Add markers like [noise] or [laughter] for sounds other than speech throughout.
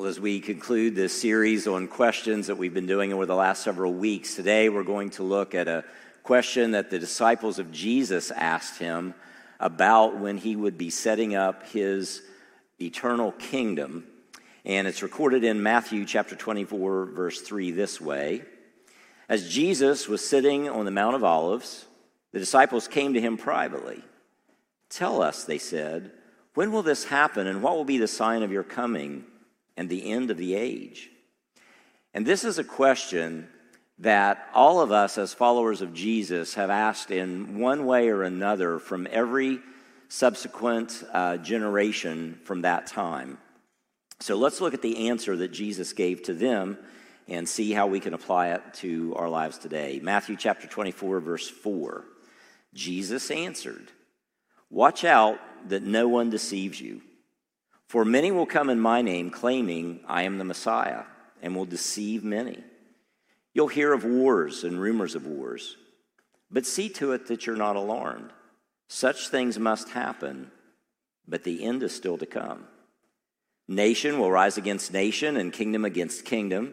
Well, as we conclude this series on questions that we've been doing over the last several weeks, today we're going to look at a question that the disciples of Jesus asked him about when he would be setting up his eternal kingdom. And it's recorded in Matthew chapter 24, verse 3, this way As Jesus was sitting on the Mount of Olives, the disciples came to him privately. Tell us, they said, when will this happen, and what will be the sign of your coming and the end of the age? And this is a question that all of us, as followers of Jesus, have asked in one way or another from every subsequent uh, generation from that time. So let's look at the answer that Jesus gave to them and see how we can apply it to our lives today. Matthew chapter 24, verse 4. Jesus answered, Watch out that no one deceives you. For many will come in my name, claiming, I am the Messiah, and will deceive many. You'll hear of wars and rumors of wars, but see to it that you're not alarmed. Such things must happen, but the end is still to come. Nation will rise against nation and kingdom against kingdom.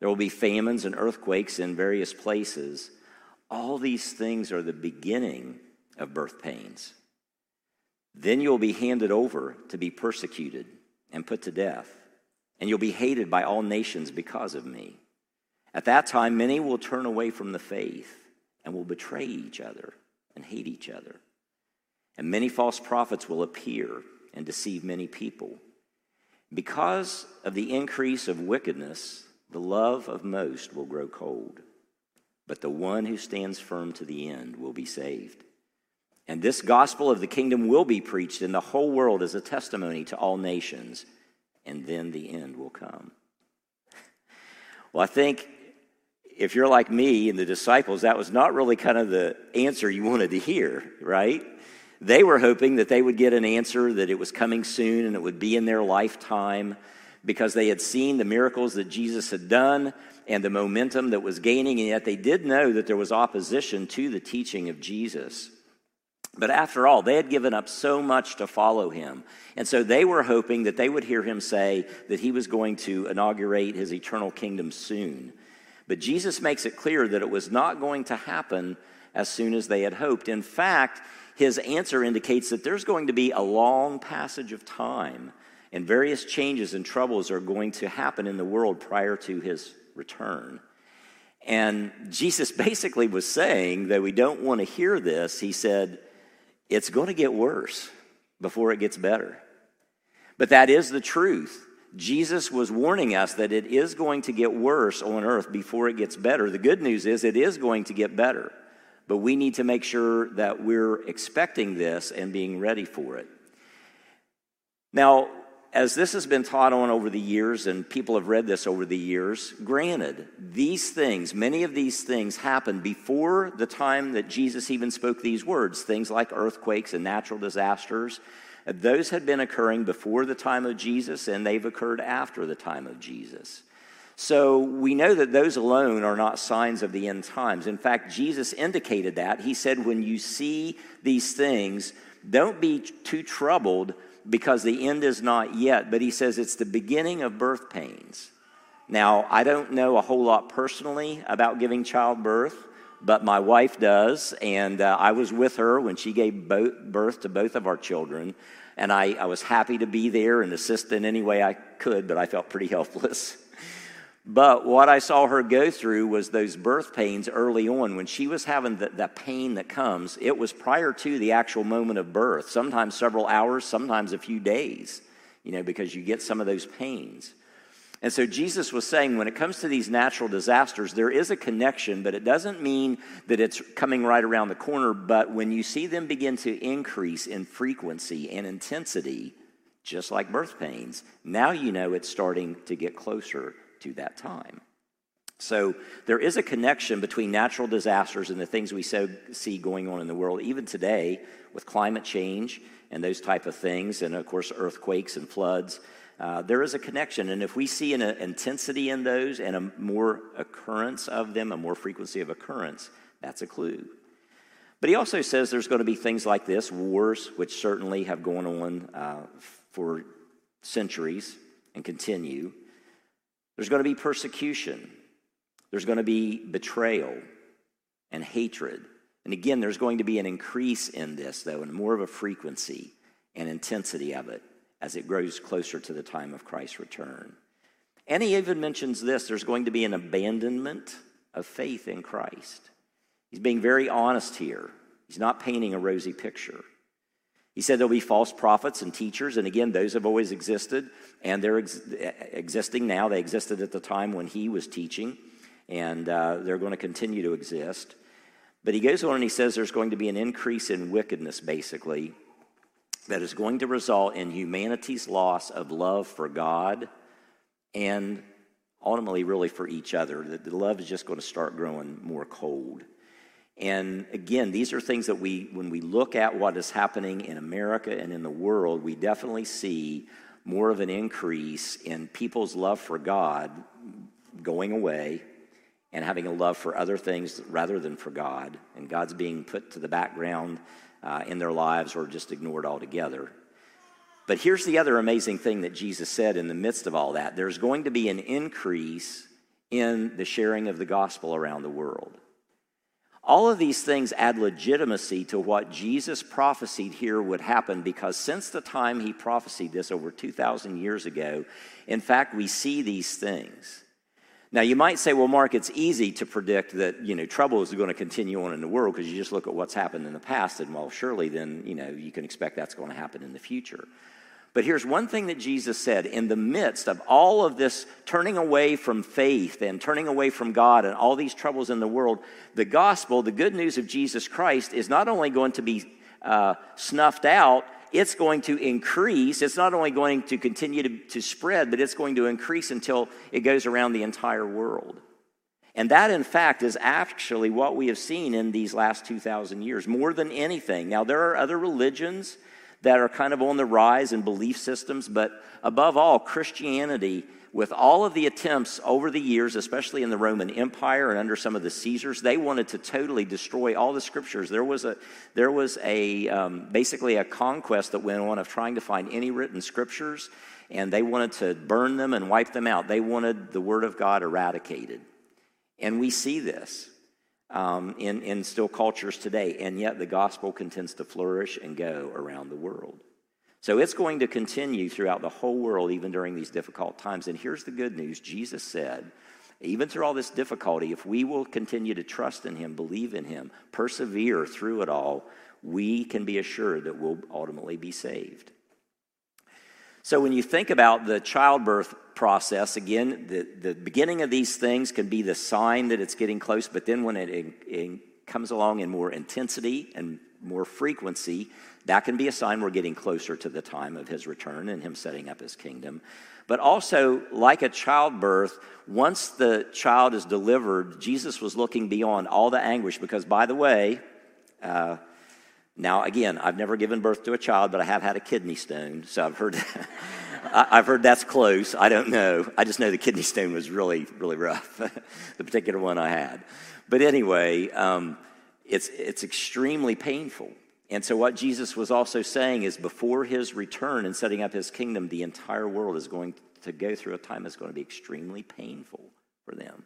There will be famines and earthquakes in various places. All these things are the beginning of birth pains. Then you'll be handed over to be persecuted and put to death, and you'll be hated by all nations because of me. At that time, many will turn away from the faith and will betray each other and hate each other. And many false prophets will appear and deceive many people. Because of the increase of wickedness, the love of most will grow cold, but the one who stands firm to the end will be saved. And this gospel of the kingdom will be preached in the whole world as a testimony to all nations, and then the end will come. Well, I think if you're like me and the disciples, that was not really kind of the answer you wanted to hear, right? They were hoping that they would get an answer that it was coming soon and it would be in their lifetime because they had seen the miracles that Jesus had done and the momentum that was gaining, and yet they did know that there was opposition to the teaching of Jesus. But after all, they had given up so much to follow him. And so they were hoping that they would hear him say that he was going to inaugurate his eternal kingdom soon. But Jesus makes it clear that it was not going to happen as soon as they had hoped. In fact, his answer indicates that there's going to be a long passage of time, and various changes and troubles are going to happen in the world prior to his return. And Jesus basically was saying that we don't want to hear this. He said, It's going to get worse before it gets better. But that is the truth. Jesus was warning us that it is going to get worse on earth before it gets better. The good news is it is going to get better, but we need to make sure that we're expecting this and being ready for it. Now, as this has been taught on over the years, and people have read this over the years, granted, these things, many of these things happened before the time that Jesus even spoke these words, things like earthquakes and natural disasters those had been occurring before the time of Jesus, and they've occurred after the time of Jesus. So we know that those alone are not signs of the end times. In fact, Jesus indicated that. He said, when you see these things, don't be too troubled because the end is not yet. But he says it's the beginning of birth pains. Now, I don't know a whole lot personally about giving childbirth, but my wife does. And uh, I was with her when she gave birth to both of our children and I, I was happy to be there and assist in any way I could, but I felt pretty [laughs] helpless. But what I saw her go through was those birth pains early on. When she was having the, the, pain that comes, it was prior to the actual moment of birth, sometimes several hours, sometimes a few days, you know, because you get some of those pains. And so Jesus was saying when it comes to these natural disasters, there is a connection, but it doesn't mean that it's coming right around the corner. But when you see them begin to increase in frequency and intensity, just like birth pains, now you know it's starting to get closer to that time. So there is a connection between natural disasters and the things we so see going on in the world, even today with climate change and those type of things, and of course earthquakes and floods. Uh, there is a connection. And if we see an intensity in those and a more occurrence of them, a more frequency of occurrence, that's a clue. But he also says there's going to be things like this wars, which certainly have gone on uh, for centuries. and continue. There's going to be persecution. There's going to be betrayal and hatred. And again, there's going to be an increase in this, though, and more of a frequency and intensity of it as it grows closer to the time of Christ's return. And he even mentions this there's going to be an abandonment of faith in Christ. He's being very honest here. He's not painting a rosy picture. He said there'll be false prophets and teachers, and again, those have always existed, and they're ex- existing now. They existed at the time when he was teaching, and uh, they're going to continue to exist. But he goes on and he says there's going to be an increase in wickedness, basically, that is going to result in humanity's loss of love for God and ultimately, really, for each other. The, love is just going to start growing more cold. And again, these are things that we, when we look at what is happening in America and in the world, we definitely see more of an increase in people's love for God going away and having a love for other things rather than for God. And God's being put to the background uh, in their lives or just ignored altogether. But here's the other amazing thing that Jesus said in the midst of all that there's going to be an increase in the sharing of the gospel around the world. All of these things add legitimacy to what Jesus prophesied here would happen because since the time he prophesied this over 2,000 years ago, in fact, we see these things. Now, you might say, well, Mark, it's easy to predict that, you know, trouble is going to continue on in the world because you just look at what's happened in the past, and well, surely then, you know, you can expect that's going to happen in the future. But here's one thing that Jesus said in the midst of all of this turning away from faith and turning away from God and all these troubles in the world, the gospel, the good news of Jesus Christ, is not only going to be uh, snuffed out, it's going to increase. It's not only going to continue to, to spread, but it's going to increase until it goes around the entire world. And that, in fact, is actually what we have seen in these last 2,000 years, more than anything. Now, there are other religions that are kind of on the rise in belief systems, but above all, Christianity, with all of the attempts over the years, especially in the Roman Empire and under some of the Caesars, they wanted to totally destroy all the scriptures. There was a, there was a um, basically a conquest that went on of trying to find any written scriptures, and they wanted to burn them and wipe them out. They wanted the Word of God eradicated. And we see this um, in, in still cultures today, and yet the gospel continues to flourish and go around the world. So it's going to continue throughout the whole world, even during these difficult times. And here's the good news Jesus said, even through all this difficulty, if we will continue to trust in Him, believe in Him, persevere through it all, we can be assured that we'll ultimately be saved. So when you think about the childbirth process, again, the, the beginning of these things can be the sign that it's getting close, but then when it, it, comes along in more intensity and more frequency, that can be a sign we're getting closer to the time of his return and him setting up his kingdom. But also, like a childbirth, once the child is delivered, Jesus was looking beyond all the anguish because, by the way, uh, now again, I've never given birth to a child, but I have had a kidney stone, so I've heard. [laughs] I've heard that's close. I don't know. I just know the kidney stone was really, really rough, [laughs] the particular one I had. But anyway, um, it's, it's extremely painful. And so, what Jesus was also saying is before his return and setting up his kingdom, the entire world is going to go through a time that's going to be extremely painful for them.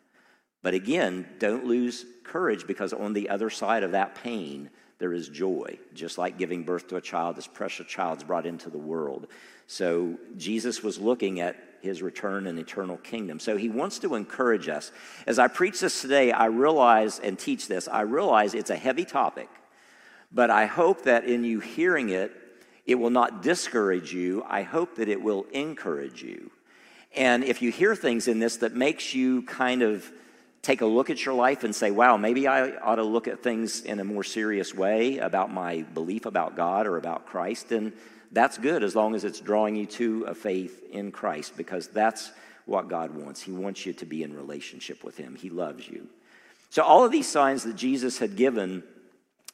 But again, don't lose courage because on the other side of that pain, there is joy. Just like giving birth to a child, this precious child is brought into the world. So, Jesus was looking at his return and eternal kingdom. So he wants to encourage us. As I preach this today, I realize and teach this, I realize it's a heavy topic. But I hope that in you hearing it, it will not discourage you. I hope that it will encourage you. And if you hear things in this that makes you kind of take a look at your life and say, wow, maybe I ought to look at things in a more serious way about my belief about God or about Christ, then that's good as long as it's drawing you to a faith in Christ because that's what God wants. He wants you to be in relationship with Him, He loves you. So, all of these signs that Jesus had given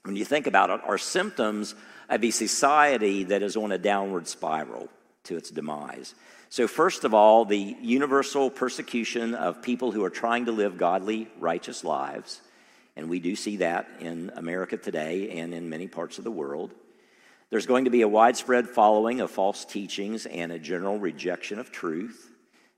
when you think about it, are symptoms of a society that is on a downward spiral to its demise. So, first of all, the universal persecution of people who are trying to live godly, righteous lives. And we do see that in America today and in many parts of the world. There's going to be a widespread following of false teachings and a general rejection of truth.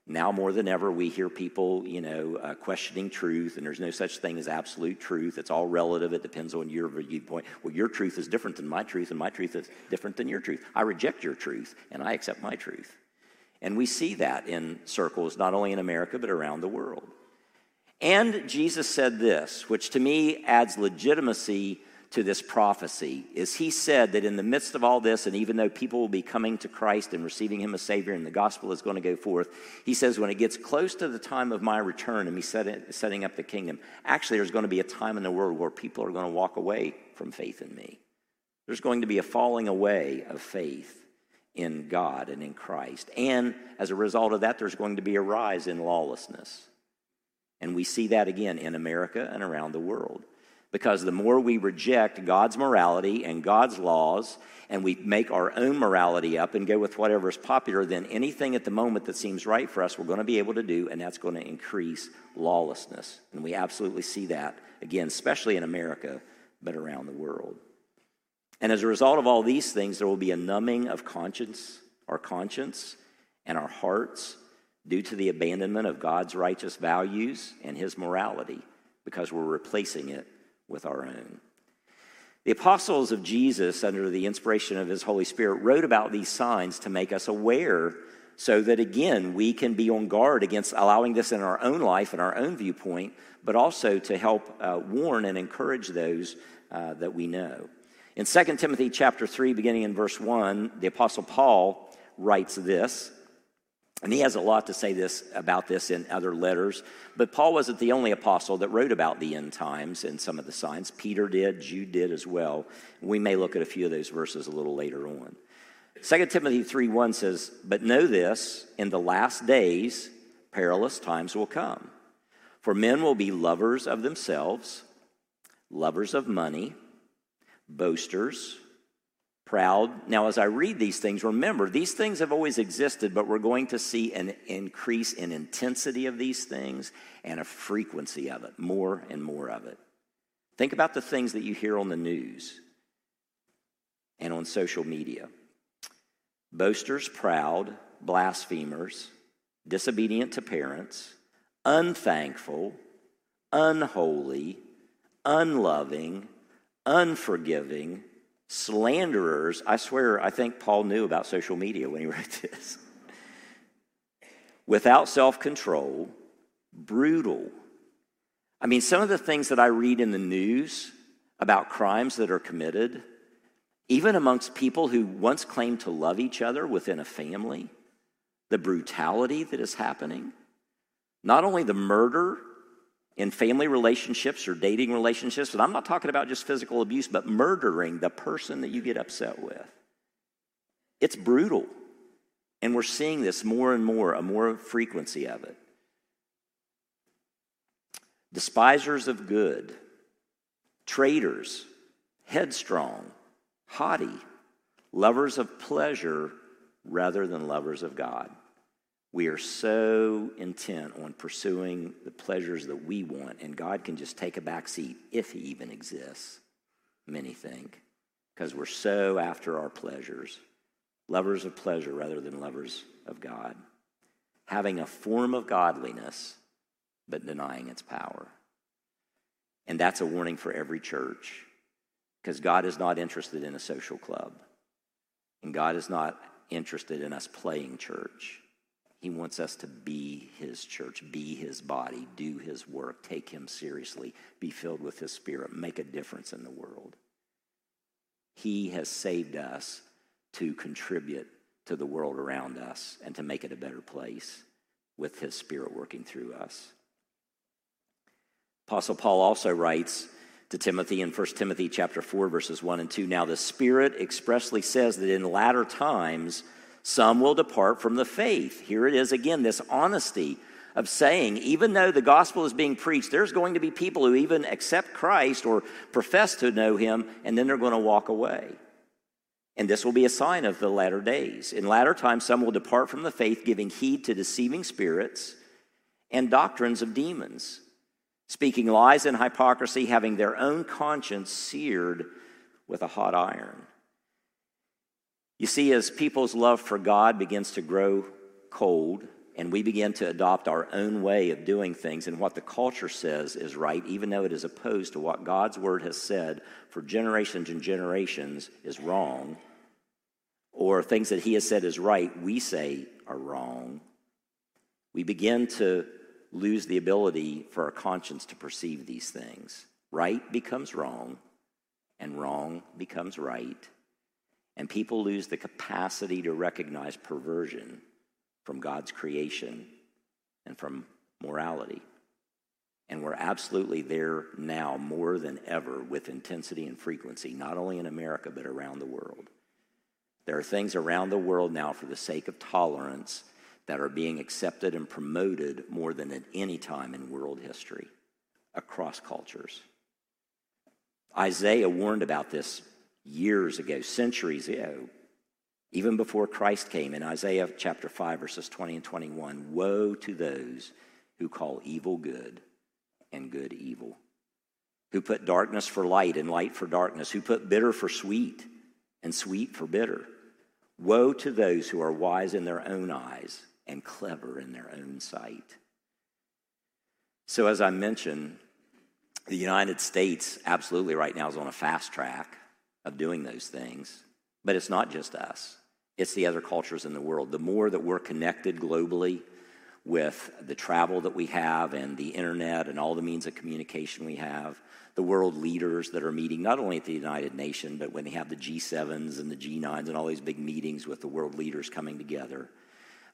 Now more than ever, we hear people, you know, uh, questioning truth, and there's no such thing as absolute truth. It's all relative. It depends on your viewpoint. Well, your truth is different than my truth, and my truth is different than your truth. I reject your truth, and I accept my truth. And we see that in circles, not only in America, but around the world. And Jesus said this, which to me adds legitimacy to this prophecy is he said that in the midst of all this, and even though people will be coming to Christ and receiving him as Savior and the gospel is going to go forth, he says, when it gets close to the time of my return and me setting up the kingdom, actually, there's going to be a time in the world where people are going to walk away from faith in me. There's going to be a falling away of faith in God and in Christ. And as a result of that, there's going to be a rise in lawlessness. And we see that again in America and around the world because the more we reject God's morality and God's laws and we make our own morality up and go with whatever is popular, then anything at the moment that seems right for us, we're going to be able to do, and that's going to increase lawlessness. And we absolutely see that, again, especially in America, but around the world. And as a result of all these things, there will be a numbing of conscience, our conscience, and our hearts due to the abandonment of God's righteous values and his morality because we're replacing it with our own. The apostles of Jesus, under the inspiration of his Holy Spirit, wrote about these signs to make us aware so that, again, we can be on guard against allowing this in our own life and our own viewpoint, but also to help uh, warn and encourage those uh, that we know. In 2 Timothy chapter 3, beginning in verse 1, the apostle Paul writes this and he has a lot to say this about this in other letters. But Paul wasn't the only apostle that wrote about the end times and some of the signs. Peter did, Jude did as well. We may look at a few of those verses a little later on. 2 Timothy 3 1 says, But know this, in the last days, perilous times will come. For men will be lovers of themselves, lovers of money, boasters proud. Now, as I read these things, remember, these things have always existed, but we're going to see an increase in intensity of these things and a frequency of it, more and more of it. Think about the things that you hear on the news and on social media boasters, proud, blasphemers, disobedient to parents, unthankful, unholy, unloving, unforgiving slanderers. I swear, I think Paul knew about social media when he [laughs] wrote this. Without self control, brutal. I mean, some of the things that I read in the news about crimes that are committed, even amongst people who once claimed to love each other within a family, the brutality that is happening, not only the murder in family relationships or dating relationships, and I'm not talking about just physical abuse, but murdering the person that you get upset with. It's brutal. And we're seeing this more and more, a more frequency of it. Despisers of good, traitors, headstrong, haughty, lovers of pleasure rather than lovers of God. We are so intent on pursuing the pleasures that we want, and God can just take a back seat if He even exists, many think, because we're so after our pleasures. Lovers of pleasure rather than lovers of God. Having a form of godliness, but denying its power. And that's a warning for every church, because God is not interested in a social club, and God is not interested in us playing church. He wants us to be his church, be his body, do his work, take him seriously, be filled with his spirit, make a difference in the world. He has saved us to contribute to the world around us and to make it a better place with his spirit working through us. Apostle Paul also writes to Timothy in 1 Timothy chapter 4 verses 1 and 2 now the spirit expressly says that in latter times some will depart from the faith. Here it is again, this honesty of saying, even though the gospel is being preached, there's going to be people who even accept Christ or profess to know him, and then they're going to walk away. And this will be a sign of the latter days. In latter times, some will depart from the faith, giving heed to deceiving spirits and doctrines of demons, speaking lies and hypocrisy, having their own conscience seared with a hot iron. You see, as people's love for God begins to grow cold, and we begin to adopt our own way of doing things and what the culture says is right, even though it is opposed to what God's word has said for generations and generations is wrong, or things that He has said is right, we say are wrong, we begin to lose the ability for our conscience to perceive these things. Right becomes wrong, and wrong becomes right, and people lose the capacity to recognize perversion from God's creation and from morality. And we're absolutely there now more than ever with intensity and frequency, not only in America, but around the world. There are things around the world now for the sake of tolerance that are being accepted and promoted more than at any time in world history across cultures. Isaiah warned about this years ago, centuries ago, even before Christ came in Isaiah chapter 5, verses 20 and 21 Woe to those who call evil good and good evil, who put darkness for light and light for darkness, who put bitter for sweet and sweet for bitter. Woe to those who are wise in their own eyes and clever in their own sight. So, as I mentioned, the United States absolutely right now is on a fast track of doing those things, but it's not just us. It's the other cultures in the world. The more that we're connected globally with the travel that we have and the internet and all the means of communication we have, the world leaders that are meeting not only at the United Nations, but when they have the G7s and the G9s and all these big meetings with the world leaders coming together,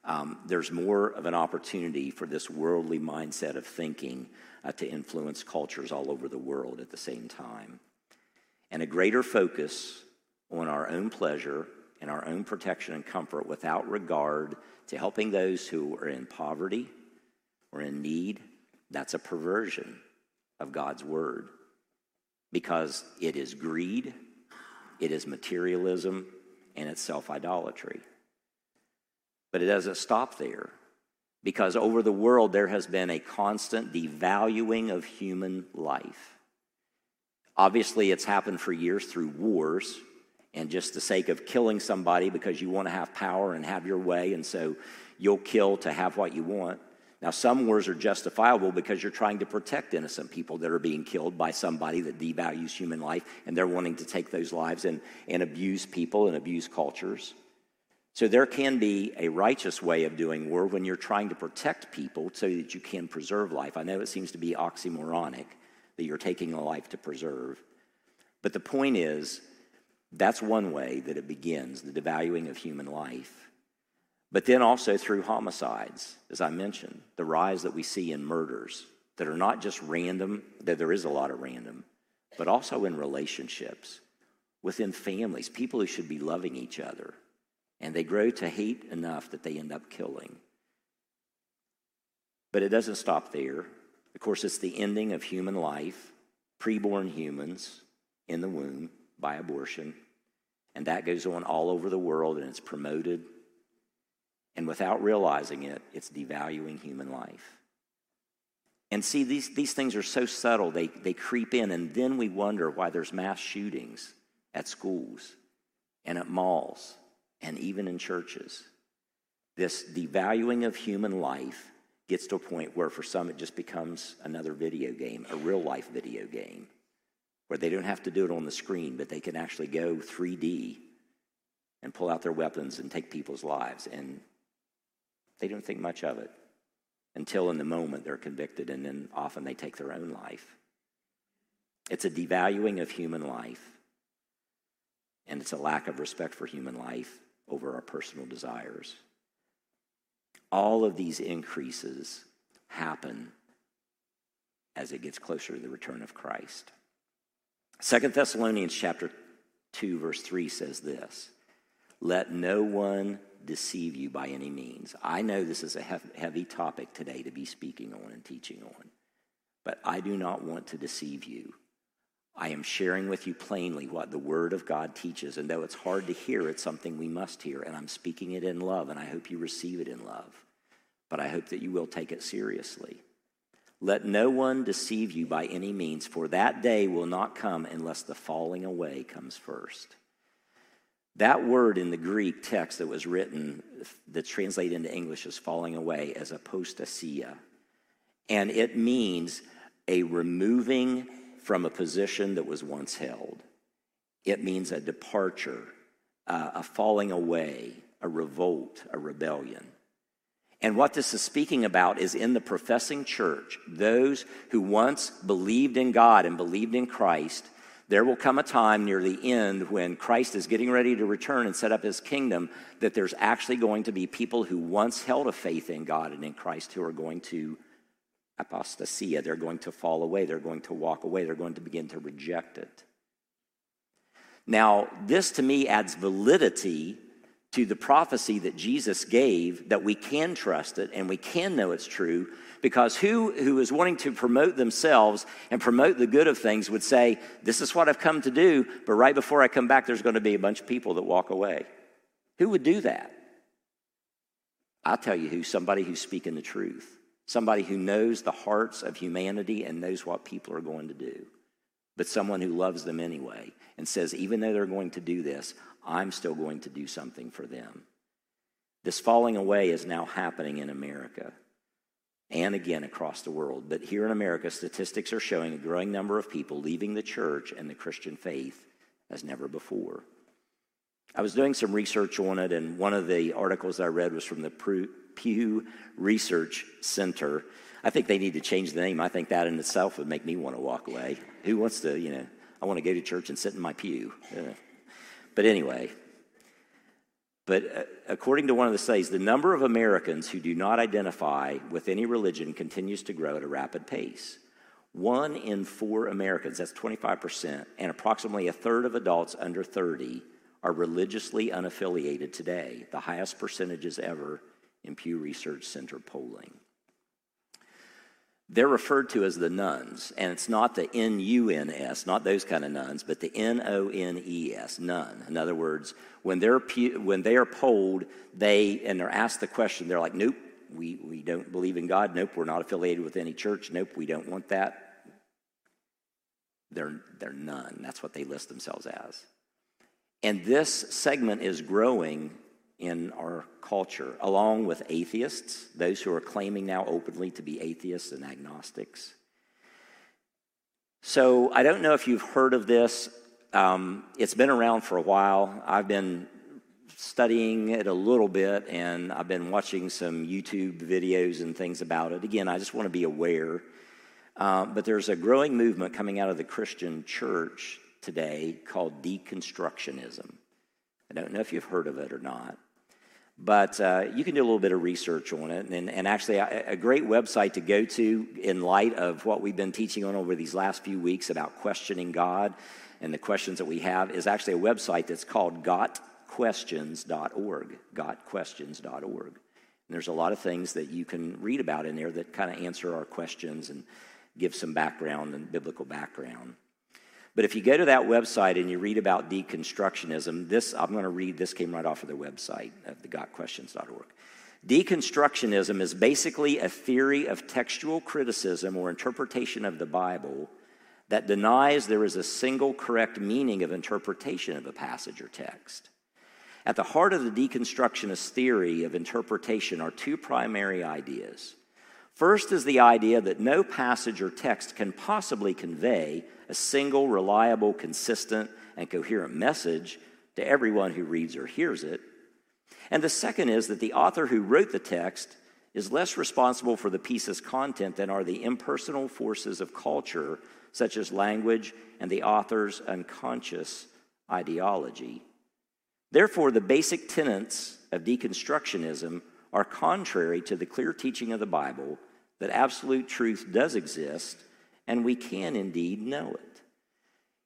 um, there's more of an opportunity for this worldly mindset of thinking uh, to influence cultures all over the world at the same time. And a greater focus on our own pleasure and our own protection and comfort without regard to helping those who are in poverty or in need, that's a perversion of God's word because it is greed, it is materialism, and it's self idolatry. But it doesn't stop there because over the world there has been a constant devaluing of human life. Obviously, it's happened for years through wars and just the sake of killing somebody because you want to have power and have your way, and so you'll kill to have what you want. Now, some wars are justifiable because you're trying to protect innocent people that are being killed by somebody that devalues human life, and they're wanting to take those lives and, and abuse people and abuse cultures. So, there can be a righteous way of doing war when you're trying to protect people so that you can preserve life. I know it seems to be oxymoronic that you're taking a life to preserve. But the point is, that's one way that it begins, the devaluing of human life. But then also through homicides, as I mentioned, the rise that we see in murders that are not just random, though there is a lot of random, but also in relationships, within families, people who should be loving each other. And they grow to hate enough that they end up killing. But it doesn't stop there. Of course, it's the ending of human life, preborn humans in the womb by abortion. And that goes on all over the world and it's promoted. And without realizing it, it's devaluing human life. And see, these, these things are so subtle, they, they creep in, and then we wonder why there's mass shootings at schools and at malls and even in churches. This devaluing of human life gets to a point where, for some, it just becomes another video game, a real life video game where they don't have to do it on the screen, but they can actually go 3D and pull out their weapons and take people's lives. And they don't think much of it until in the moment they're convicted, and then often they take their own life. It's a devaluing of human life, and it's a lack of respect for human life over our personal desires. All of these increases happen as it gets closer to the return of Christ. Second Thessalonians chapter 2 verse 3 says this, "Let no one deceive you by any means." I know this is a heavy topic today to be speaking on and teaching on, but I do not want to deceive you. I am sharing with you plainly what the Word of God teaches, and though it's hard to hear, it's something we must hear, and I'm speaking it in love, and I hope you receive it in love. But I hope that you will take it seriously. Let no one deceive you by any means, for that day will not come unless the falling away comes first. That word in the Greek text that was written, that's translated into English as falling away, as apostasia. And it means a removing from a position that was once held. It means a departure, uh, a falling away, a revolt, a rebellion. And what this is speaking about is in the professing church, those who once believed in God and believed in Christ, there will come a time near the end when Christ is getting ready to return and set up his kingdom that there's actually going to be people who once held a faith in God and in Christ who are going to apostasia. They're going to fall away. They're going to walk away. They're going to begin to reject it. Now, this to me adds validity to the prophecy that Jesus gave that we can trust it and we can know it's true because who who is wanting to promote themselves and promote the good of things would say this is what I've come to do but right before I come back there's going to be a bunch of people that walk away. Who would do that? I'll tell you who somebody who's speaking the truth. Somebody who knows the hearts of humanity and knows what people are going to do. But someone who loves them anyway and says even though they're going to do this, I'm still going to do something for them. This falling away is now happening in America and again across the world. But here in America, statistics are showing a growing number of people leaving the church and the Christian faith as never before. I was doing some research on it, and one of the articles I read was from the Pew Research Center. I think they need to change the name. I think that in itself would make me want to walk away. Who wants to, you know, I want to go to church and sit in my pew. But anyway, but uh, according to one of the studies, the number of Americans who do not identify with any religion continues to grow at a rapid pace. One in four Americans, that's 25%, and approximately a third of adults under 30 are religiously unaffiliated today, the highest percentages ever in Pew Research Center polling. They're referred to as the nuns, and it's not the N U N S, not those kind of nuns, but the N O N E S, none. In other words, when they're when they are polled, they and they're asked the question, they're like, "Nope, we we don't believe in God. Nope, we're not affiliated with any church. Nope, we don't want that." They're they're none. That's what they list themselves as. And this segment is growing in our culture, along with atheists, those who are claiming now openly to be atheists and agnostics. So I don't know if you've heard of this. Um, it's been around for a while. I've been studying it a little bit, and I've been watching some YouTube videos and things about it. Again, I just want to be aware. Uh, but there's a growing movement coming out of the Christian church today called deconstructionism. I don't know if you've heard of it or not. But uh, you can do a little bit of research on it. And, and actually, a, a, great website to go to in light of what we've been teaching on over these last few weeks about questioning God and the questions that we have is actually a website that's called gotquestions.org. Gotquestions.org. And there's a lot of things that you can read about in there that kind of answer our questions and give some background and biblical background. But if you go to that website and you read about deconstructionism, this, I'm going to read, this came right off of their website, of the gotquestions.org. Deconstructionism is basically a theory of textual criticism or interpretation of the Bible that denies there is a single correct meaning of interpretation of a passage or text. At the heart of the deconstructionist theory of interpretation are two primary ideas. First is the idea that no passage or text can possibly convey a single, reliable, consistent, and coherent message to everyone who reads or hears it. And the second is that the author who wrote the text is less responsible for the piece's content than are the impersonal forces of culture, such as language and the author's unconscious ideology. Therefore, the basic tenets of deconstructionism are contrary to the clear teaching of the Bible that absolute truth does exist and we can indeed know it.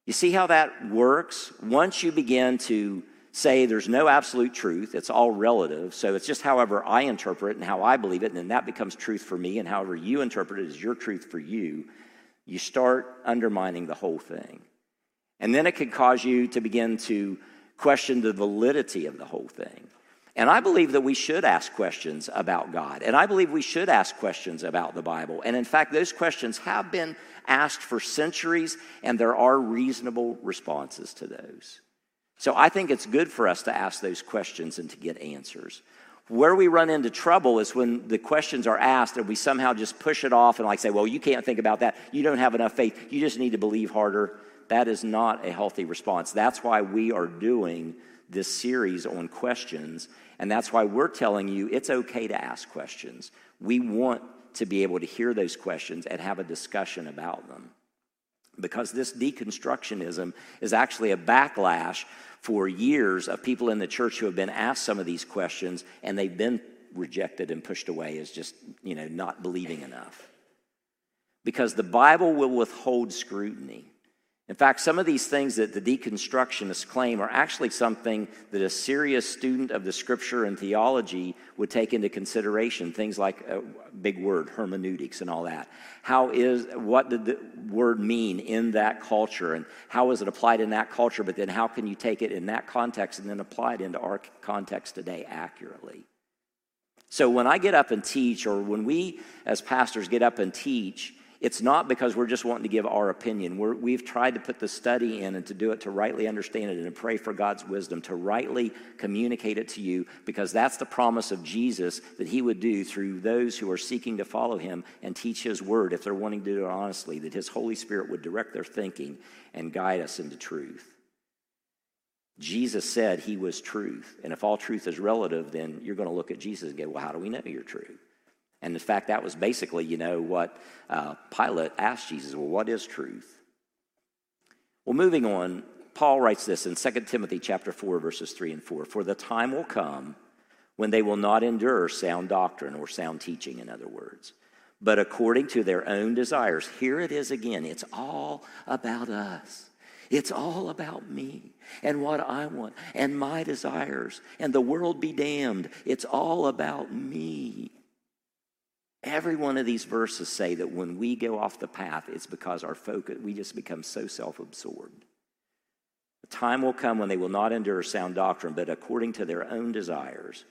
You see how that works? Once you begin to say there's no absolute truth, it's all relative. So it's just however I interpret it and how I believe it, and then that becomes truth for me, and however you interpret it is your truth for you. You start undermining the whole thing. And then it could cause you to begin to question the validity of the whole thing. And I believe that we should ask questions about God. And I believe we should ask questions about the Bible. And in fact, those questions have been asked for centuries, and there are reasonable responses to those. So I think it's good for us to ask those questions and to get answers. Where we run into trouble is when the questions are asked and we somehow just push it off and like say, well, you can't think about that. You don't have enough faith. You just need to believe harder. That is not a healthy response. That's why we are doing this series on questions. And that's why we're telling you it's okay to ask questions. We want to be able to hear those questions and have a discussion about them. Because this deconstructionism is actually a backlash for years of people in the church who have been asked some of these questions and they've been rejected and pushed away as just, you know, not believing enough. Because the Bible will withhold scrutiny. In fact, some of these things that the deconstructionists claim are actually something that a serious student of the scripture and theology would take into consideration. Things like a big word, hermeneutics, and all that. How is what did the word mean in that culture, and how is it applied in that culture? But then, how can you take it in that context and then apply it into our context today accurately? So, when I get up and teach, or when we as pastors get up and teach, it's not because we're just wanting to give our opinion. we have tried to put the study in and to do it to rightly understand it and to pray for God's wisdom, to rightly communicate it to you, because that's the promise of Jesus that He would do through those who are seeking to follow Him and teach His word if they're wanting to do it honestly, that His Holy Spirit would direct their thinking and guide us into truth. Jesus said He was truth. And if all truth is relative, then you're going to look at Jesus and go, well, how do we know you're true? And in fact, that was basically, you know, what uh, Pilate asked Jesus, well, what is truth? Well, moving on, Paul writes this in 2 Timothy chapter 4, verses 3 and 4. For the time will come when they will not endure sound doctrine or sound teaching, in other words, but according to their own desires. Here it is again. It's all about us. It's all about me and what I want and my desires and the world be damned. It's all about me. Every one of these verses say that when we go off the path, it's because our focus, we just become so self absorbed. The time will come when they will not endure sound doctrine, but according to their own desires,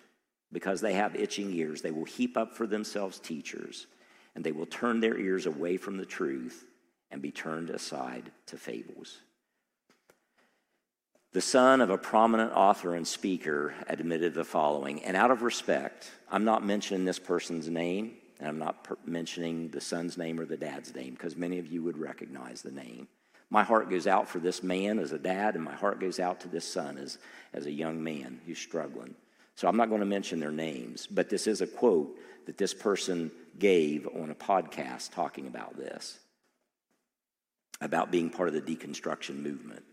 because they have itching ears, they will heap up for themselves teachers, and they will turn their ears away from the truth and be turned aside to fables. The son of a prominent author and speaker admitted the following, and out of respect, I'm not mentioning this person's name and I'm not per- mentioning the son's name or the dad's name because many of you would recognize the name. My heart goes out for this man as a dad, and my heart goes out to this son as, as a young man who's struggling. So I'm not going to mention their names, but this is a quote that this person gave on a podcast talking about this, about being part of the deconstruction movement.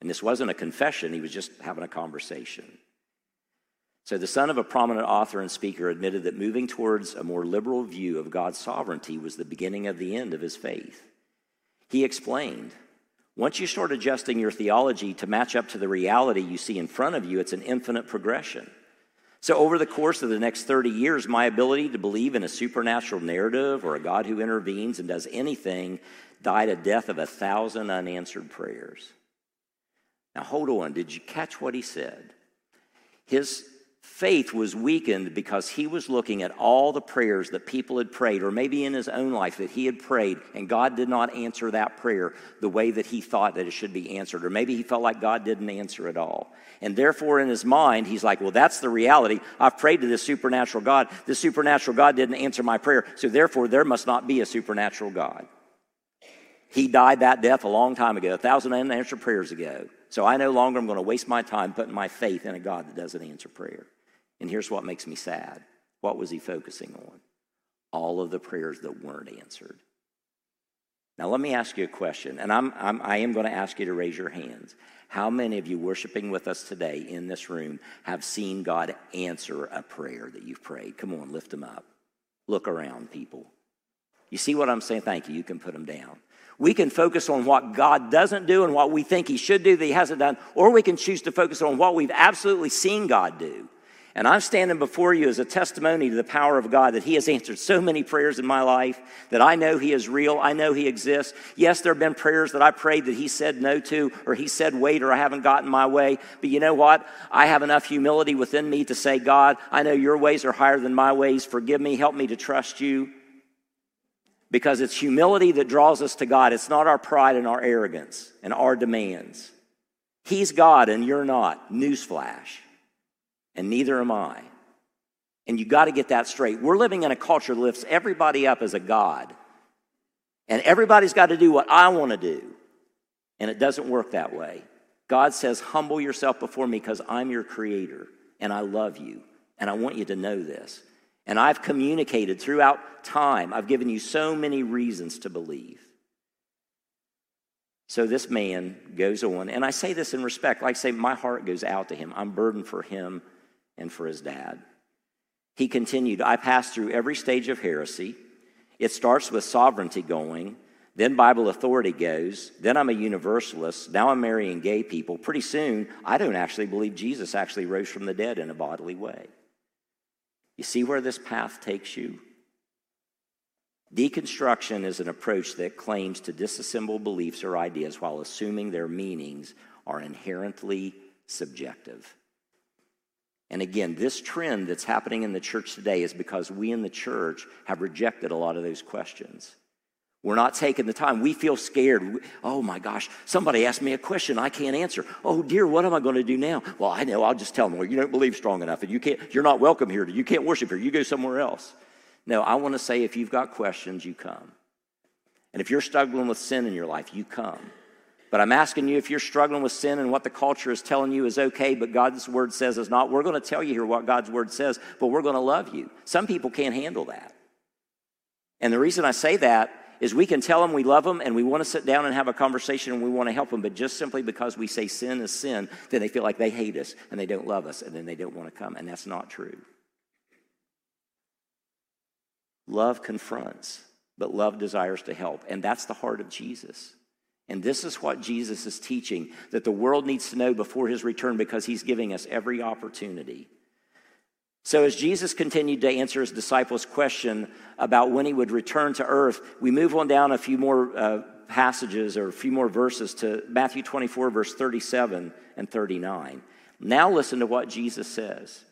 And this wasn't a confession, he was just having a conversation. So, the son of a prominent author and speaker admitted that moving towards a more liberal view of God's sovereignty was the beginning of the end of his faith. He explained once you start adjusting your theology to match up to the reality you see in front of you, it's an infinite progression. So, over the course of the next 30 years, my ability to believe in a supernatural narrative or a God who intervenes and does anything died a death of a thousand unanswered prayers. Now, hold on. Did you catch what he said? His faith was weakened because he was looking at all the prayers that people had prayed, or maybe in his own life that he had prayed, and God did not answer that prayer the way that he thought that it should be answered, or maybe he felt like God didn't answer at all. And therefore, in his mind, he's like, Well, that's the reality. I've prayed to this supernatural God. This supernatural God didn't answer my prayer, so therefore, there must not be a supernatural God. He died that death a long time ago, a thousand unanswered prayers ago. So I no longer am going to waste my time putting my faith in a God that doesn't answer prayer. And here's what makes me sad. What was he focusing on? All of the prayers that weren't answered. Now, let me ask you a question, and I'm, I'm, I am going to ask you to raise your hands. How many of you worshiping with us today in this room have seen God answer a prayer that you've prayed? Come on, lift them up. Look around, people. You see what I'm saying? Thank you. You can put them down. We can focus on what God doesn't do and what we think He should do that He hasn't done, or we can choose to focus on what we've absolutely seen God do. And I'm standing before you as a testimony to the power of God that He has answered so many prayers in my life, that I know He is real, I know He exists. Yes, there have been prayers that I prayed that He said no to, or He said wait, or I haven't gotten my way. But you know what? I have enough humility within me to say, God, I know your ways are higher than my ways. Forgive me, help me to trust you. Because it's humility that draws us to God. It's not our pride and our arrogance and our demands. He's God and you're not. Newsflash. And neither am I. And you got to get that straight. We're living in a culture that lifts everybody up as a God. And everybody's got to do what I want to do. And it doesn't work that way. God says, Humble yourself before me because I'm your creator and I love you. And I want you to know this. And I've communicated throughout time, I've given you so many reasons to believe. So this man goes on, and I say this in respect, like I say, my heart goes out to him. I'm burdened for him and for his dad. He continued, I passed through every stage of heresy. It starts with sovereignty going, then Bible authority goes, then I'm a universalist, now I'm marrying gay people. Pretty soon, I don't actually believe Jesus actually rose from the dead in a bodily way. You see where this path takes you? Deconstruction is an approach that claims to disassemble beliefs or ideas while assuming their meanings are inherently subjective. And again, this trend that's happening in the church today is because we in the church have rejected a lot of those questions. We're not taking the time. We feel scared. Oh my gosh, somebody asked me a question I can't answer. Oh dear, what am I going to do now? Well, I know. I'll just tell them, well, you don't believe strong enough and you can't, you're not welcome here. You can't worship here. You go somewhere else. No, I want to say if you've got questions, you come. And if you're struggling with sin in your life, you come. But I'm asking you if you're struggling with sin and what the culture is telling you is okay, but God's word says is not, we're going to tell you here what God's word says, but we're going to love you. Some people can't handle that. And the reason I say that is we can tell them we love them and we want to sit down and have a conversation and we want to help them, but just simply because we say sin is sin, then they feel like they hate us and they don't love us and then they don't want to come. And that's not true. Love confronts, but love desires to help. And that's the heart of Jesus. And this is what Jesus is teaching that the world needs to know before his return because he's giving us every opportunity. So, as Jesus continued to answer his disciples' question about when he would return to earth, we move on down a few more uh, passages or a few more verses to Matthew 24, verse 37 and 39. Now, listen to what Jesus says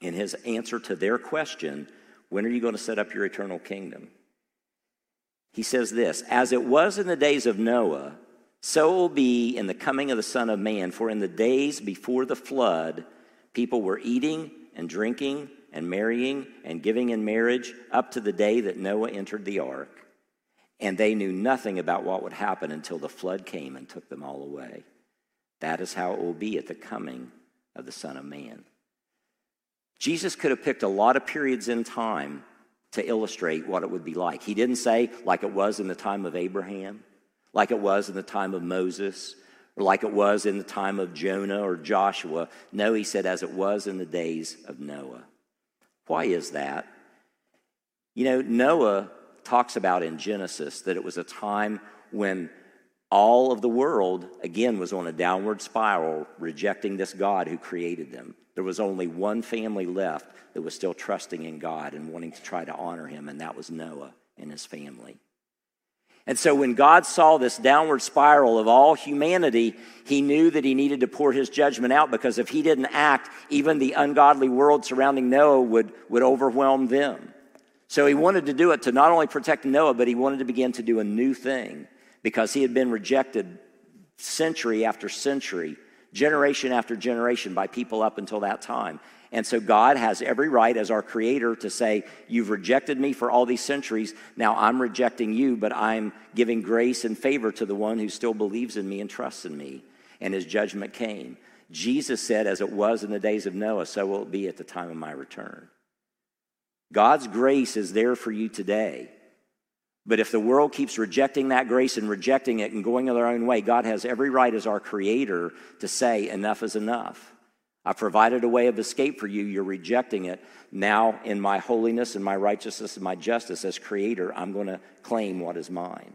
in his answer to their question when are you going to set up your eternal kingdom? He says this As it was in the days of Noah, so will be in the coming of the Son of Man. For in the days before the flood, people were eating and drinking and marrying and giving in marriage up to the day that Noah entered the ark. And they knew nothing about what would happen until the flood came and took them all away. That is how it will be at the coming of the Son of Man. Jesus could have picked a lot of periods in time to illustrate what it would be like. He didn't say, like it was in the time of Abraham, like it was in the time of Moses, or like it was in the time of Jonah or Joshua. No, he said, as it was in the days of Noah. Why is that? You know, Noah talks about in Genesis that it was a time when all of the world, again, was on a downward spiral, rejecting this God who created them. There was only one family left that was still trusting in God and wanting to try to honor him, and that was Noah and his family. And so when God saw this downward spiral of all humanity, he knew that he needed to pour his judgment out because if he didn't act, even the ungodly world surrounding Noah would, would overwhelm them. So he wanted to do it to not only protect Noah, but he wanted to begin to do a new thing because he had been rejected century after century generation after generation by people up until that time. And so God has every right as our creator to say, You've rejected me for all these centuries. Now I'm rejecting you, but I'm giving grace and favor to the one who still believes in me and trusts in me. And his judgment came. Jesus said, As it was in the days of Noah, so will it be at the time of my return. God's grace is there for you today. But if the world keeps rejecting that grace and rejecting it and going their own way, God has every right as our creator to say, enough is enough. I've provided a way of escape for you. You're rejecting it. Now, in my holiness and my righteousness and my justice as creator, I'm going to claim what is mine.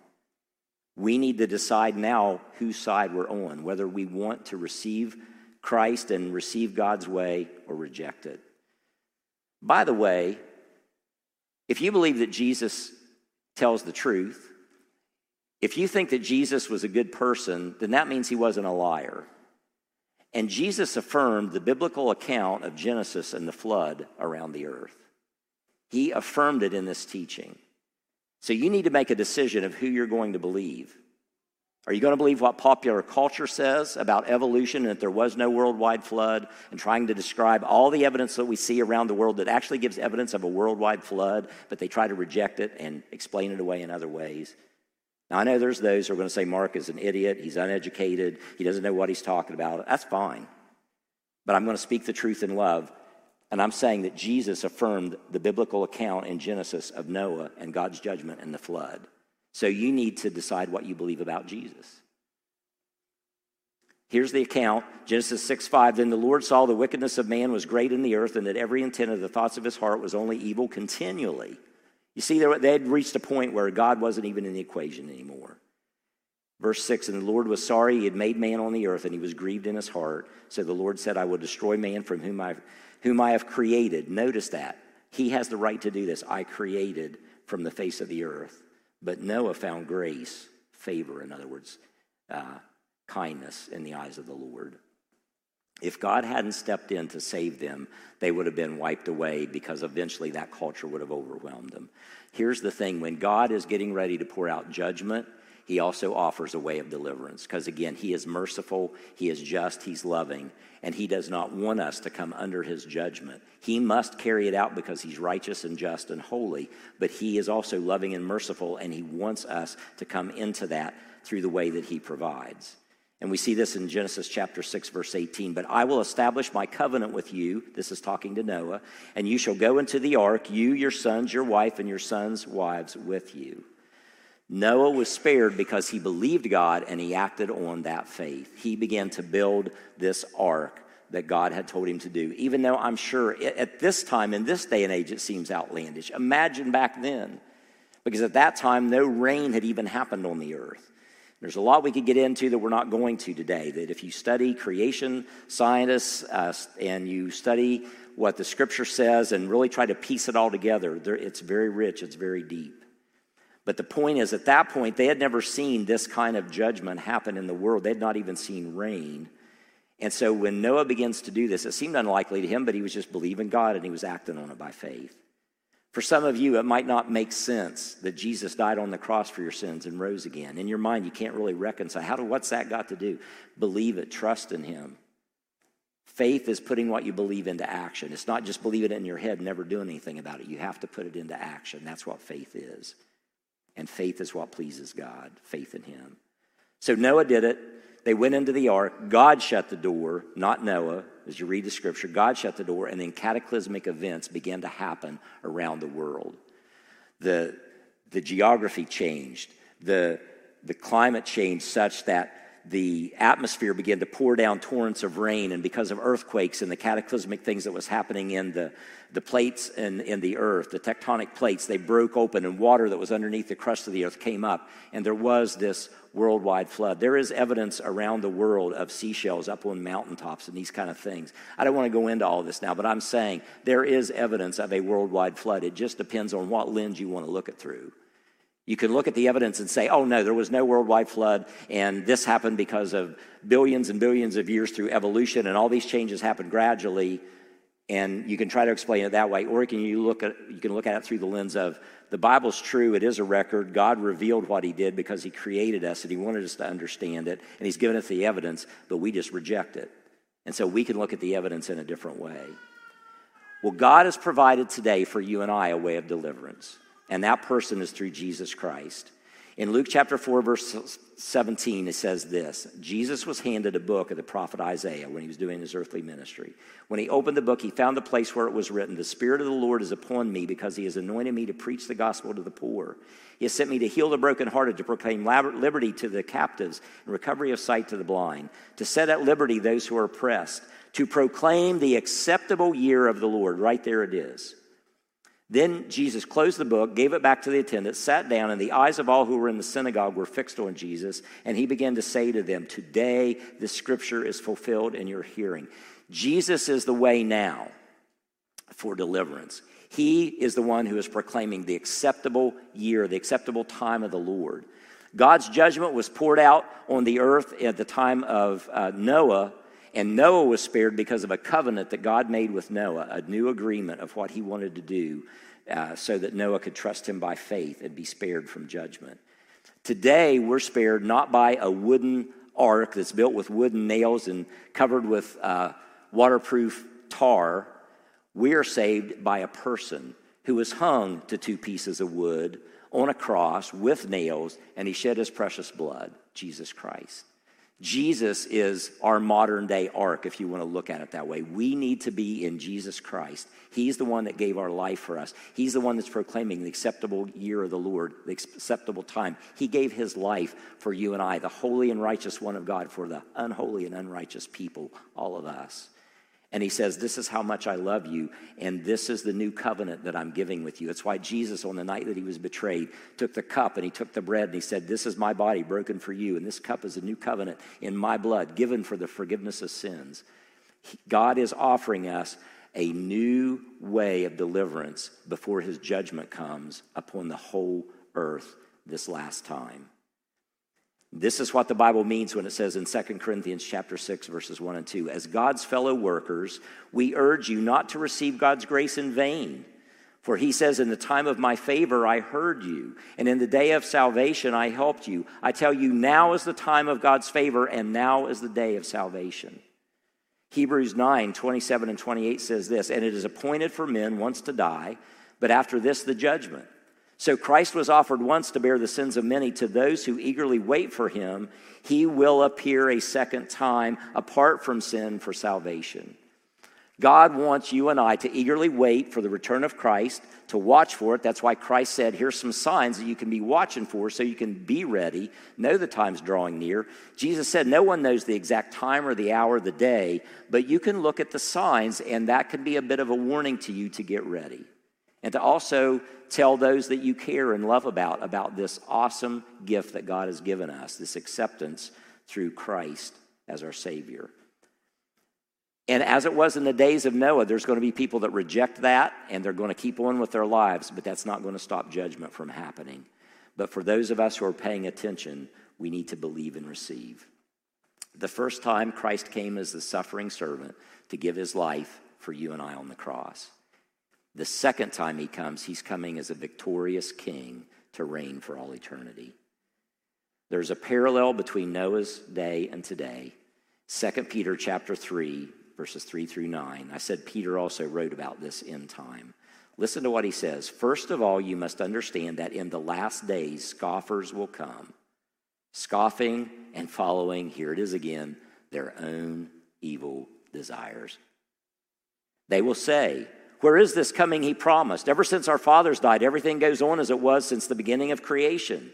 We need to decide now whose side we're on, whether we want to receive Christ and receive God's way or reject it. By the way, if you believe that Jesus tells the truth. If you think that Jesus was a good person, then that means he wasn't a liar. And Jesus affirmed the biblical account of Genesis and the flood around the earth. He affirmed it in this teaching. So you need to make a decision of who you're going to believe. Are you going to believe what popular culture says about evolution and that there was no worldwide flood and trying to describe all the evidence that we see around the world that actually gives evidence of a worldwide flood, but they try to reject it and explain it away in other ways? Now, I know there's those who are going to say Mark is an idiot, he's uneducated, he doesn't know what he's talking about. That's fine. But I'm going to speak the truth in love. And I'm saying that Jesus affirmed the biblical account in Genesis of Noah and God's judgment and the flood. So you need to decide what you believe about Jesus. Here's the account Genesis 6 5. Then the Lord saw the wickedness of man was great in the earth, and that every intent of the thoughts of his heart was only evil continually. You see, they had reached a point where God wasn't even in the equation anymore. Verse 6 And the Lord was sorry he had made man on the earth, and he was grieved in his heart. So the Lord said, I will destroy man from whom I, whom I have created. Notice that. He has the right to do this. I created from the face of the earth. But Noah found grace, favor, in other words, uh, kindness in the eyes of the Lord. If God hadn't stepped in to save them, they would have been wiped away because eventually that culture would have overwhelmed them. Here's the thing when God is getting ready to pour out judgment, he also offers a way of deliverance because, again, he is merciful, he is just, he's loving, and he does not want us to come under his judgment. He must carry it out because he's righteous and just and holy, but he is also loving and merciful, and he wants us to come into that through the way that he provides. And we see this in Genesis chapter 6, verse 18. But I will establish my covenant with you. This is talking to Noah. And you shall go into the ark, you, your sons, your wife, and your sons' wives with you. Noah was spared because he believed God and he acted on that faith. He began to build this ark that God had told him to do, even though I'm sure at this time, in this day and age, it seems outlandish. Imagine back then, because at that time, no rain had even happened on the earth. There's a lot we could get into that we're not going to today. That if you study creation scientists uh, and you study what the scripture says and really try to piece it all together, it's very rich, it's very deep. But the point is, at that point, they had never seen this kind of judgment happen in the world. They had not even seen rain. And so when Noah begins to do this, it seemed unlikely to him, but he was just believing God and he was acting on it by faith. For some of you, it might not make sense that Jesus died on the cross for your sins and rose again. In your mind, you can't really reconcile. How do, what's that got to do? Believe it, trust in Him. Faith is putting what you believe into action. It's not just believe it in your head, never doing anything about it. You have to put it into action. That's what faith is. And faith is what pleases God, faith in Him. So Noah did it. They went into the ark. God shut the door, not Noah. As you read the scripture, God shut the door, and then cataclysmic events began to happen around the world. The, the geography changed, the, the climate changed such that the atmosphere began to pour down torrents of rain, and because of earthquakes and the cataclysmic things that was happening in the, the plates in, in the earth, the tectonic plates, they broke open, and water that was underneath the crust of the earth came up, and there was this worldwide flood. There is evidence around the world of seashells up on mountaintops and these kind of things. I don't want to go into all this now, but I'm saying there is evidence of a worldwide flood. It just depends on what lens you want to look it through. You can look at the evidence and say, oh no, there was no worldwide flood, and this happened because of billions and billions of years through evolution, and all these changes happened gradually, and you can try to explain it that way. Or can you look at you can look at it through the lens of the Bible's true, it is a record. God revealed what he did because he created us and he wanted us to understand it, and he's given us the evidence, but we just reject it. And so we can look at the evidence in a different way. Well, God has provided today for you and I a way of deliverance and that person is through Jesus Christ. In Luke chapter 4, verse 17, it says this Jesus was handed a book of the prophet Isaiah when he was doing his earthly ministry. When he opened the book, he found the place where it was written The Spirit of the Lord is upon me because he has anointed me to preach the gospel to the poor. He has sent me to heal the brokenhearted, to proclaim liberty to the captives, and recovery of sight to the blind, to set at liberty those who are oppressed, to proclaim the acceptable year of the Lord. Right there it is then Jesus closed the book, gave it back to the attendant, sat down, and the eyes of all who were in the synagogue were fixed on Jesus. And he began to say to them, Today this scripture is fulfilled in your hearing. Jesus is the way now for deliverance. He is the one who is proclaiming the acceptable year, the acceptable time of the Lord. God's judgment was poured out on the earth at the time of uh, Noah, and Noah was spared because of a covenant that God made with Noah, a new agreement of what he wanted to do uh, so that Noah could trust him by faith and be spared from judgment. Today, we're spared not by a wooden ark that's built with wooden nails and covered with uh, waterproof tar. We are saved by a person who was hung to two pieces of wood on a cross with nails, and he shed his precious blood, Jesus Christ. Jesus is our modern day ark, if you want to look at it that way. We need to be in Jesus Christ. He's the one that gave our life for us. He's the one that's proclaiming the acceptable year of the Lord, the acceptable time. He gave his life for you and I, the holy and righteous one of God, for the unholy and unrighteous people, all of us. And he says, This is how much I love you, and this is the new covenant that I'm giving with you. It's why Jesus, on the night that he was betrayed, took the cup and he took the bread and he said, This is my body broken for you, and this cup is a new covenant in my blood, given for the forgiveness of sins. God is offering us a new way of deliverance before his judgment comes upon the whole earth this last time. This is what the Bible means when it says in 2 Corinthians chapter 6 verses 1 and 2, as God's fellow workers, we urge you not to receive God's grace in vain. For he says, In the time of my favor I heard you, and in the day of salvation I helped you. I tell you, now is the time of God's favor, and now is the day of salvation. Hebrews 9, 27 and 28 says this, And it is appointed for men once to die, but after this the judgment. So Christ was offered once to bear the sins of many. To those who eagerly wait for him, he will appear a second time apart from sin for salvation. God wants you and I to eagerly wait for the return of Christ, to watch for it. That's why Christ said, Here's some signs that you can be watching for so you can be ready, know the time's drawing near. Jesus said, No one knows the exact time or the hour of the day, but you can look at the signs, and that can be a bit of a warning to you to get ready and to also tell those that you care and love about about this awesome gift that God has given us, this acceptance through Christ as our Savior. And as it was in the days of Noah, there's going to be people that reject that and they're going to keep on with their lives, but that's not going to stop judgment from happening. But for those of us who are paying attention, we need to believe and receive. The first time Christ came as the suffering servant to give his life for you and I on the cross. The second time he comes, he's coming as a victorious king to reign for all eternity. There's a parallel between Noah's day and today. 2 Peter chapter 3, verses 3 through 9. I said Peter also wrote about this in time. Listen to what he says. First of all, you must understand that in the last days, scoffers will come, scoffing and following, here it is again, their own evil desires. They will say, where is this coming he promised? Ever since our fathers died, everything goes on as it was since the beginning of creation.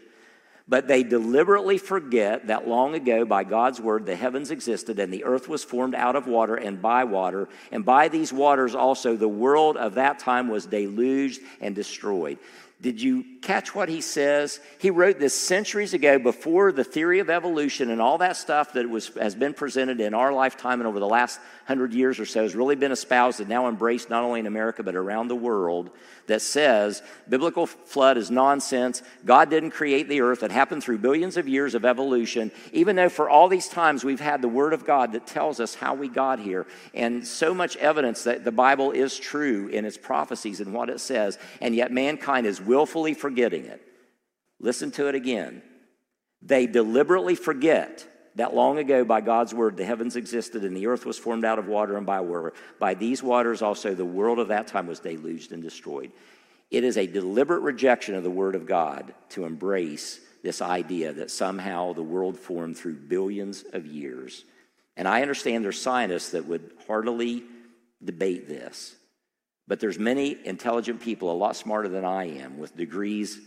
But they deliberately forget that long ago, by God's word, the heavens existed and the earth was formed out of water and by water. And by these waters also, the world of that time was deluged and destroyed. Did you catch what he says? He wrote this centuries ago before the theory of evolution and all that stuff that was, has been presented in our lifetime and over the last hundred years or so has really been espoused and now embraced not only in America but around the world that says biblical flood is nonsense. God didn't create the earth. It happened through billions of years of evolution, even though for all these times we've had the Word of God that tells us how we got here and so much evidence that the Bible is true in its prophecies and what it says, and yet mankind is willfully forgetting it. Listen to it again. They deliberately forget that long ago by God's word the heavens existed and the earth was formed out of water and by water. By these waters also the world of that time was deluged and destroyed. It is a deliberate rejection of the word of God to embrace this idea that somehow the world formed through billions of years. And I understand there's scientists that would heartily debate this. But there's many intelligent people, a lot smarter than I am, with degrees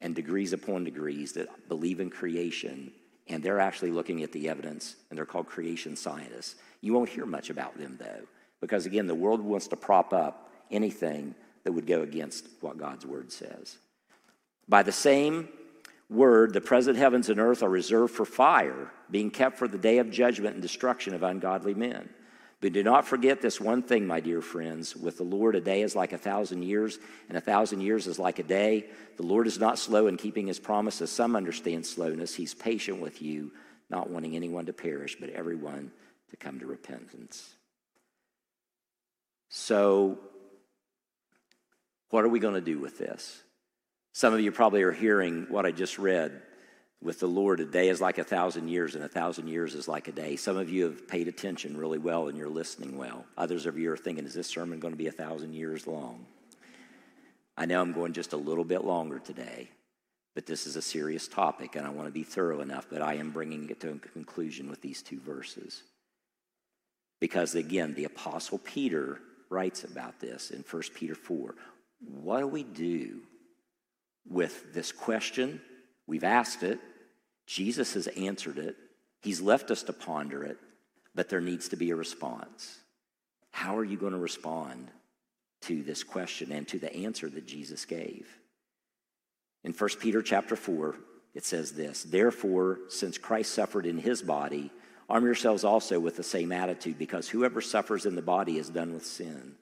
and degrees upon degrees that believe in creation, and they're actually looking at the evidence, and they're called creation scientists. You won't hear much about them, though, because again, the world wants to prop up anything that would go against what God's word says. By the same word, the present heavens and earth are reserved for fire, being kept for the day of judgment and destruction of ungodly men. But do not forget this one thing, my dear friends. With the Lord, a day is like a thousand years, and a thousand years is like a day. The Lord is not slow in keeping his promises. Some understand slowness. He's patient with you, not wanting anyone to perish, but everyone to come to repentance. So, what are we going to do with this? Some of you probably are hearing what I just read With the Lord, a day is like a thousand years, and a thousand years is like a day. Some of you have paid attention really well and you're listening well. Others of you are thinking, is this sermon going to be a thousand years long? I know I'm going just a little bit longer today, but this is a serious topic, and I want to be thorough enough, but I am bringing it to a conclusion with these two verses. Because again, the Apostle Peter writes about this in 1 Peter 4. What do we do with this question? We've asked it, Jesus has answered it, He's left us to ponder it, but there needs to be a response. How are you going to respond to this question and to the answer that Jesus gave? In 1 Peter chapter 4, it says this Therefore, since Christ suffered in his body, arm yourselves also with the same attitude, because whoever suffers in the body is done with sin.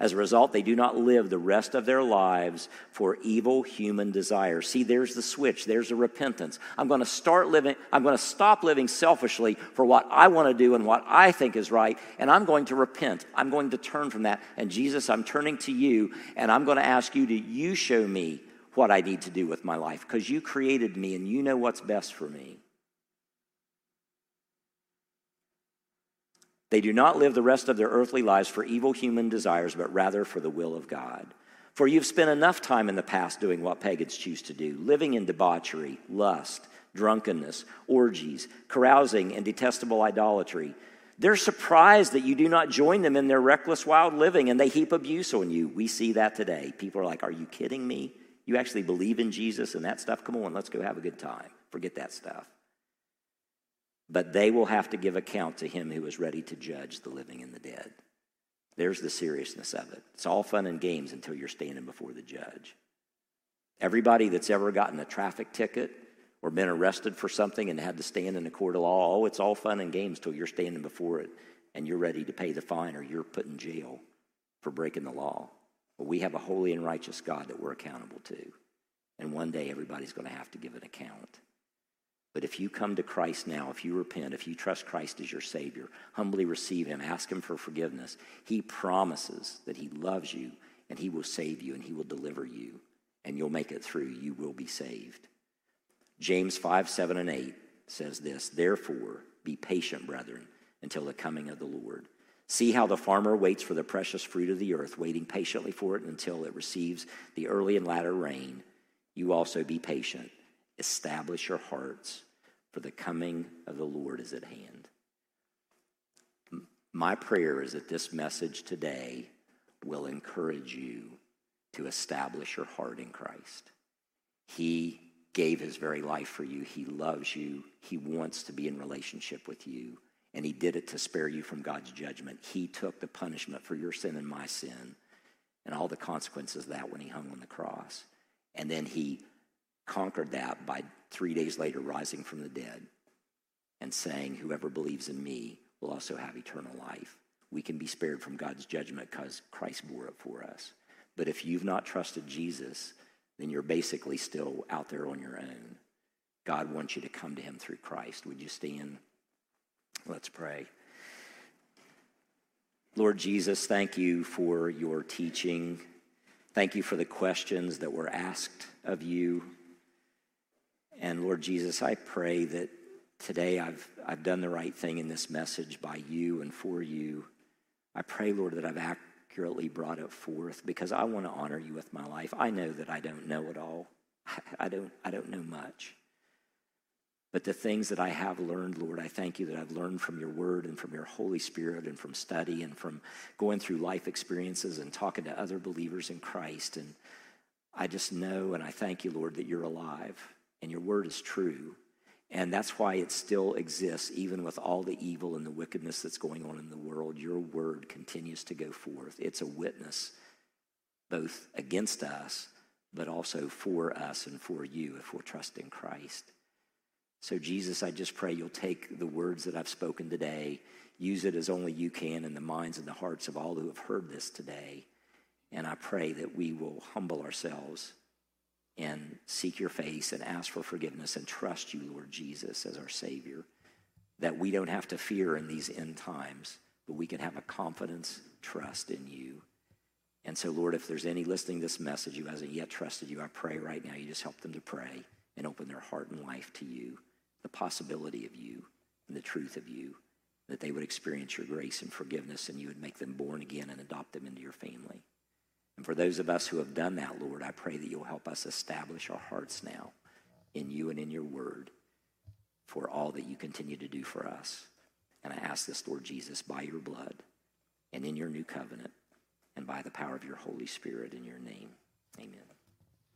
As a result, they do not live the rest of their lives for evil human desires. See, there's the switch. There's the repentance. I'm going to start living, I'm going to stop living selfishly for what I want to do and what I think is right, and I'm going to repent. I'm going to turn from that. And Jesus, I'm turning to you, and I'm going to ask you to you show me what I need to do with my life because you created me and you know what's best for me. They do not live the rest of their earthly lives for evil human desires, but rather for the will of God. For you've spent enough time in the past doing what pagans choose to do, living in debauchery, lust, drunkenness, orgies, carousing, and detestable idolatry. They're surprised that you do not join them in their reckless, wild living, and they heap abuse on you. We see that today. People are like, Are you kidding me? You actually believe in Jesus and that stuff? Come on, let's go have a good time. Forget that stuff but they will have to give account to him who is ready to judge the living and the dead. There's the seriousness of it. It's all fun and games until you're standing before the judge. Everybody that's ever gotten a traffic ticket or been arrested for something and had to stand in a court of law, oh, it's all fun and games till you're standing before it and you're ready to pay the fine or you're put in jail for breaking the law. But we have a holy and righteous God that we're accountable to. And one day everybody's going to have to give an account. But if you come to Christ now, if you repent, if you trust Christ as your Savior, humbly receive Him, ask Him for forgiveness, He promises that He loves you and He will save you and He will deliver you and you'll make it through. You will be saved. James 5, 7, and 8 says this Therefore, be patient, brethren, until the coming of the Lord. See how the farmer waits for the precious fruit of the earth, waiting patiently for it until it receives the early and latter rain. You also be patient establish your hearts, for the coming of the Lord is at hand. My prayer is that this message today will encourage you to establish your heart in Christ. He gave his very life for you. He loves you. He wants to be in relationship with you. And he did it to spare you from God's judgment. He took the punishment for your sin and my sin and all the consequences of that when he hung on the cross. And then he conquered that by three days later rising from the dead and saying, Whoever believes in me will also have eternal life. We can be spared from God's judgment because Christ bore it for us. But if you've not trusted Jesus, then you're basically still out there on your own. God wants you to come to him through Christ. Would you stand? Let's pray. Lord Jesus, thank you for your teaching. Thank you for the questions that were asked of you. And Lord Jesus, I pray that today I've, I've done the right thing in this message by you and for you. I pray, Lord, that I've accurately brought it forth because I want to honor you with my life. I know that I don't know it all. [laughs] I don't, I don't know much. But the things that I have learned, Lord, I thank you that I've learned from your word and from your Holy Spirit and from study and from going through life experiences and talking to other believers in Christ. And I just know and I thank you, Lord, that you're alive and your word is true. And that's why it still exists, even with all the evil and the wickedness that's going on in the world. Your word continues to go forth. It's a witness both against us, but also for us and for you if we'll trust in Christ. So, Jesus, I just pray you'll take the words that I've spoken today, use it as only you can in the minds and the hearts of all who have heard this today. And I pray that we will humble ourselves and seek your face and ask for forgiveness and trust you, Lord Jesus, as our Savior. That we don't have to fear in these end times, but we can have a confidence, trust in you. And so, Lord, if there's any listening this message who hasn't yet trusted you, I pray right now you just help them to pray and open their heart and life to you, the possibility of you, and the truth of you, that they would experience your grace and forgiveness and you would make them born again and adopt them into your family. And for those of us who have done that, Lord, I pray that you'll help us establish our hearts now in you and in your word for all that you continue to do for us. And I ask this, Lord Jesus, by your blood and in your new covenant and by the power of your Holy Spirit in your name. Amen.